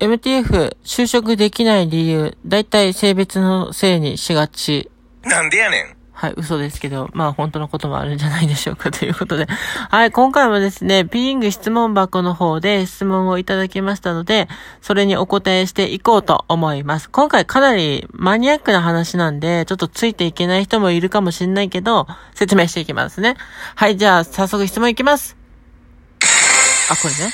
MTF、就職できない理由、大体性別のせいにしがち。なんでやねん。はい、嘘ですけど、まあ本当のこともあるんじゃないでしょうかということで。はい、今回もですね、ピーイング質問箱の方で質問をいただきましたので、それにお答えしていこうと思います。今回かなりマニアックな話なんで、ちょっとついていけない人もいるかもしれないけど、説明していきますね。はい、じゃあ早速質問いきます。あ、これね。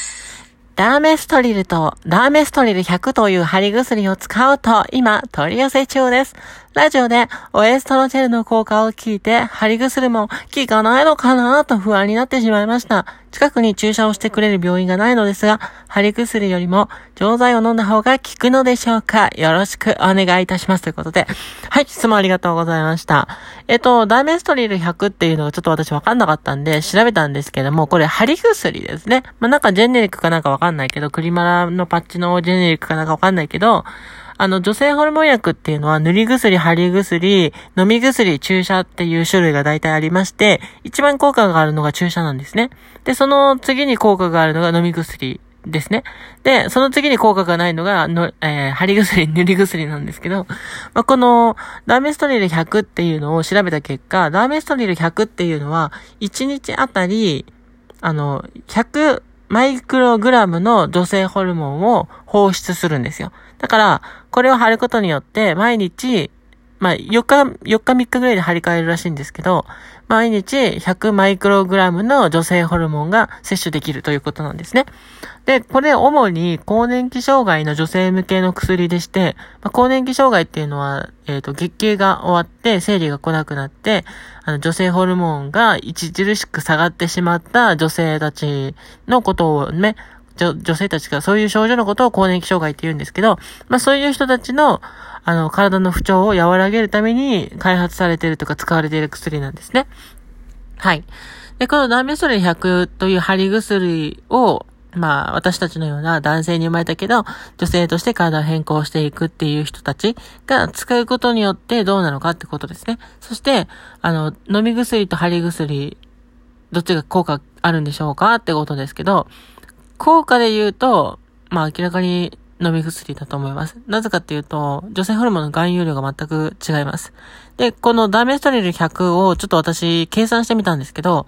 ラーメストリルとラーメストリル100という貼り薬を使うと今取り寄せ中です。ラジオでオエストロチェルの効果を聞いて貼り薬も効かないのかなと不安になってしまいました。近くに注射をしてくれる病院がないのですが、貼り薬よりも錠剤を飲んだ方が効くのでしょうかよろしくお願いいたします。ということで。はい、質問ありがとうございました。えっと、ダイメストリール100っていうのがちょっと私わかんなかったんで調べたんですけども、これ貼り薬ですね。まあ、なんかジェネリックかなんかわかんないけど、クリマラのパッチのジェネリックかなんかわかんないけど、あの、女性ホルモン薬っていうのは塗り薬、貼り薬、飲み薬、注射っていう種類が大体ありまして、一番効果があるのが注射なんですね。で、その次に効果があるのが飲み薬ですね。で、その次に効果がないのが、の、えー、貼り薬、塗り薬なんですけど、まあ、この、ダーメストリル100っていうのを調べた結果、ダーメストリル100っていうのは、1日あたり、あの、100マイクログラムの女性ホルモンを放出するんですよ。だから、これを貼ることによって、毎日、まあ、4日、4日3日ぐらいで張り替えるらしいんですけど、毎日100マイクログラムの女性ホルモンが摂取できるということなんですね。で、これ主に更年期障害の女性向けの薬でして、まあ、更年期障害っていうのは、えっ、ー、と、月経が終わって生理が来なくなって、あの、女性ホルモンが著しく下がってしまった女性たちのことをね、女性たちがそういう症状のことを更年期障害って言うんですけど、まあそういう人たちの、あの、体の不調を和らげるために開発されているとか使われている薬なんですね。はい。で、このダメソレ100という貼り薬を、まあ、私たちのような男性に生まれたけど、女性として体を変更していくっていう人たちが使うことによってどうなのかってことですね。そして、あの、飲み薬と貼り薬、どっちが効果あるんでしょうかってことですけど、効果で言うと、まあ明らかに飲み薬だと思います。なぜかっていうと、女性ホルモンの含有量が全く違います。で、このダメストリル100をちょっと私計算してみたんですけど、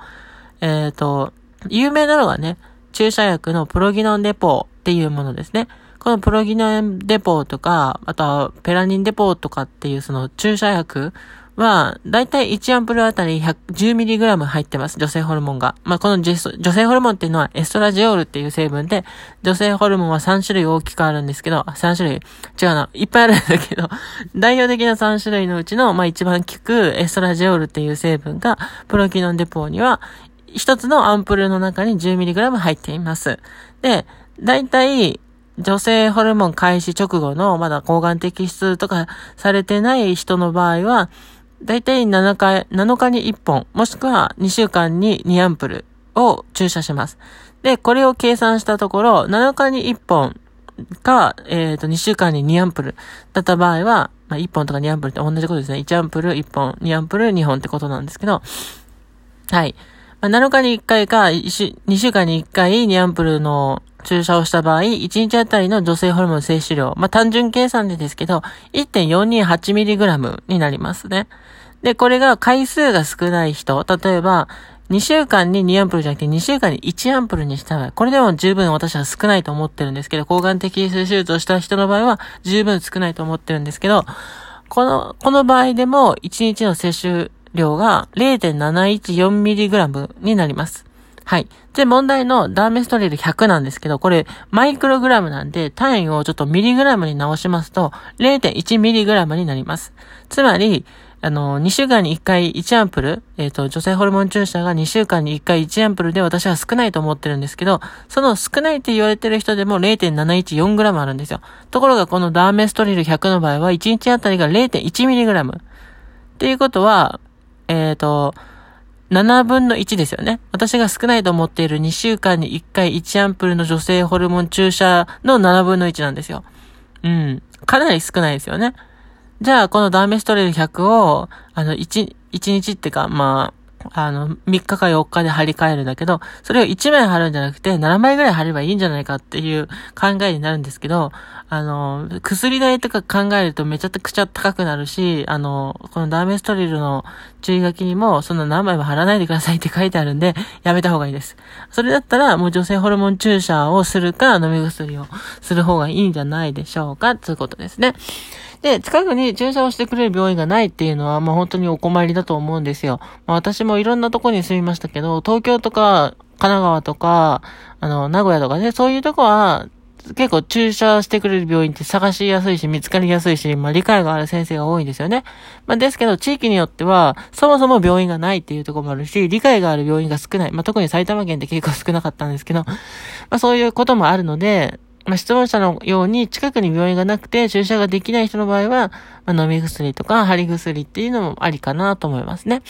えっ、ー、と、有名なのはね、注射薬のプロギノンデポっていうものですね。このプロギノンデポとか、あとはペラニンデポとかっていうその注射薬は、だいたい1アンプルあたり 10mg 入ってます。女性ホルモンが。まあ、この女性ホルモンっていうのはエストラジオールっていう成分で、女性ホルモンは3種類大きくあるんですけど、3種類違うな。いっぱいあるんだけど、代表的な3種類のうちの、まあ、一番効くエストラジオールっていう成分が、プロキノンデポーには、一つのアンプルの中に 10mg 入っています。で、だいたい、女性ホルモン開始直後のまだ抗がん摘出とかされてない人の場合は、大体7回、7日に1本、もしくは2週間に2アンプルを注射します。で、これを計算したところ、7日に1本か、えっ、ー、と、2週間に2アンプルだった場合は、まあ、1本とか2アンプルって同じことですね。1アンプル1本、2アンプル2本ってことなんですけど、はい。まあ、7日に1回か、2週間に1回2アンプルの注射をした場合、1日あたりの女性ホルモン摂取量、まあ、単純計算でですけど、1.428mg になりますね。で、これが回数が少ない人、例えば、2週間に2アンプルじゃなくて2週間に1アンプルにした場合、これでも十分私は少ないと思ってるんですけど、抗がん的手術をした人の場合は十分少ないと思ってるんですけど、この、この場合でも1日の摂取量が 0.714mg になります。はい。で、問題のダーメストリル100なんですけど、これ、マイクログラムなんで、単位をちょっとミリグラムに直しますと、0.1ミリグラムになります。つまり、あの、2週間に1回1アンプル、えっ、ー、と、女性ホルモン注射が2週間に1回1アンプルで私は少ないと思ってるんですけど、その少ないって言われてる人でも 0.714g あるんですよ。ところがこのダーメストリル100の場合は1日あたりが 0.1mg。っていうことは、えっ、ー、と、7分の1ですよね。私が少ないと思っている2週間に1回1アンプルの女性ホルモン注射の7分の1なんですよ。うん。かなり少ないですよね。じゃあ、このダーメストレル100を、あの、1、1日ってか、まあ、あの、3日か4日で張り替えるんだけど、それを1枚貼るんじゃなくて、7枚ぐらい貼ればいいんじゃないかっていう考えになるんですけど、あの、薬代とか考えるとめちゃくちゃ高くなるし、あの、このダーメストリルの注意書きにも、そんな何枚も貼らないでくださいって書いてあるんで、やめた方がいいです。それだったら、もう女性ホルモン注射をするか、飲み薬をする方がいいんじゃないでしょうか、ということですね。で、近くに注射をしてくれる病院がないっていうのは、まあ本当にお困りだと思うんですよ。まあ私もいろんなとこに住みましたけど、東京とか、神奈川とか、あの、名古屋とかね、そういうとこは、結構注射してくれる病院って探しやすいし、見つかりやすいし、まあ理解がある先生が多いんですよね。まあですけど、地域によっては、そもそも病院がないっていうところもあるし、理解がある病院が少ない。まあ特に埼玉県って結構少なかったんですけど、まあそういうこともあるので、まあ、質問者のように近くに病院がなくて注射ができない人の場合は、まあ、飲み薬とか貼り薬っていうのもありかなと思いますね。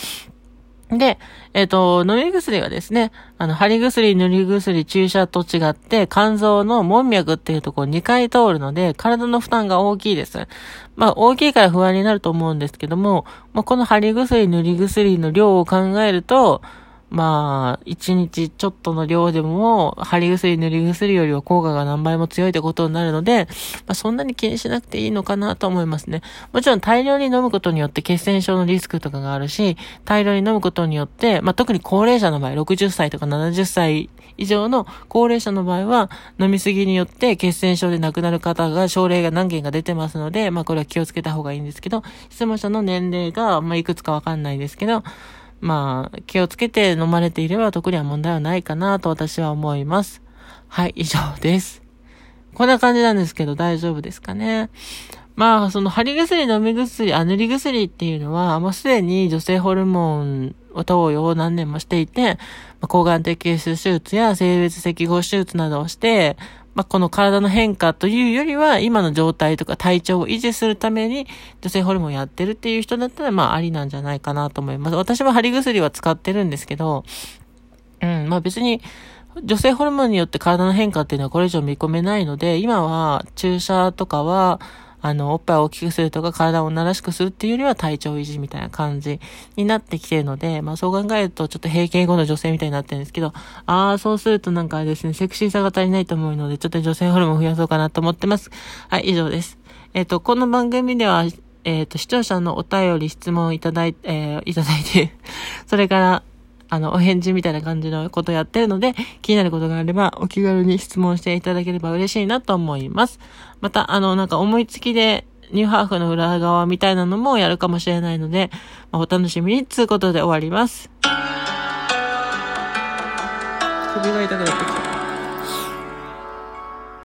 で、えっ、ー、と、飲み薬はですね、あの、貼り薬、塗り薬、注射と違って、肝臓の門脈っていうところ2回通るので、体の負担が大きいです。まあ、大きいから不安になると思うんですけども、まあ、この貼り薬、塗り薬の量を考えると、まあ、一日ちょっとの量でも、貼り薬、塗り薬よりは効果が何倍も強いってことになるので、まあ、そんなに気にしなくていいのかなと思いますね。もちろん大量に飲むことによって血栓症のリスクとかがあるし、大量に飲むことによって、まあ、特に高齢者の場合、60歳とか70歳以上の高齢者の場合は、飲みすぎによって血栓症で亡くなる方が、症例が何件か出てますので、まあ、これは気をつけた方がいいんですけど、質問者の年齢が、まあ、いくつかわかんないですけど、まあ、気をつけて飲まれていれば特には問題はないかなと私は思います。はい、以上です。こんな感じなんですけど大丈夫ですかね。まあ、その、貼り薬、飲み薬、あ、塗り薬っていうのは、もうすでに女性ホルモンを投与を何年もしていて、まあ、抗がん的手術や性別適合手術などをして、まあ、この体の変化というよりは、今の状態とか体調を維持するために、女性ホルモンやってるっていう人だったら、まあ、ありなんじゃないかなと思います。私も貼り薬は使ってるんですけど、うん、まあ別に、女性ホルモンによって体の変化っていうのはこれ以上見込めないので、今は注射とかは、あの、おっぱいを大きくするとか体を女らしくするっていうよりは体調維持みたいな感じになってきてるので、まあそう考えるとちょっと閉経後の女性みたいになってるんですけど、ああ、そうするとなんかですね、セクシーさが足りないと思うので、ちょっと女性ホルモン増やそうかなと思ってます。はい、以上です。えっ、ー、と、この番組では、えっ、ー、と、視聴者のお便り、質問をいただいて、えー、いただいて、それから、あの、お返事みたいな感じのことやってるので、気になることがあれば、お気軽に質問していただければ嬉しいなと思います。また、あの、なんか思いつきで、ニューハーフの裏側みたいなのもやるかもしれないので、まあ、お楽しみに、つうことで終わります。首が痛くなってきた。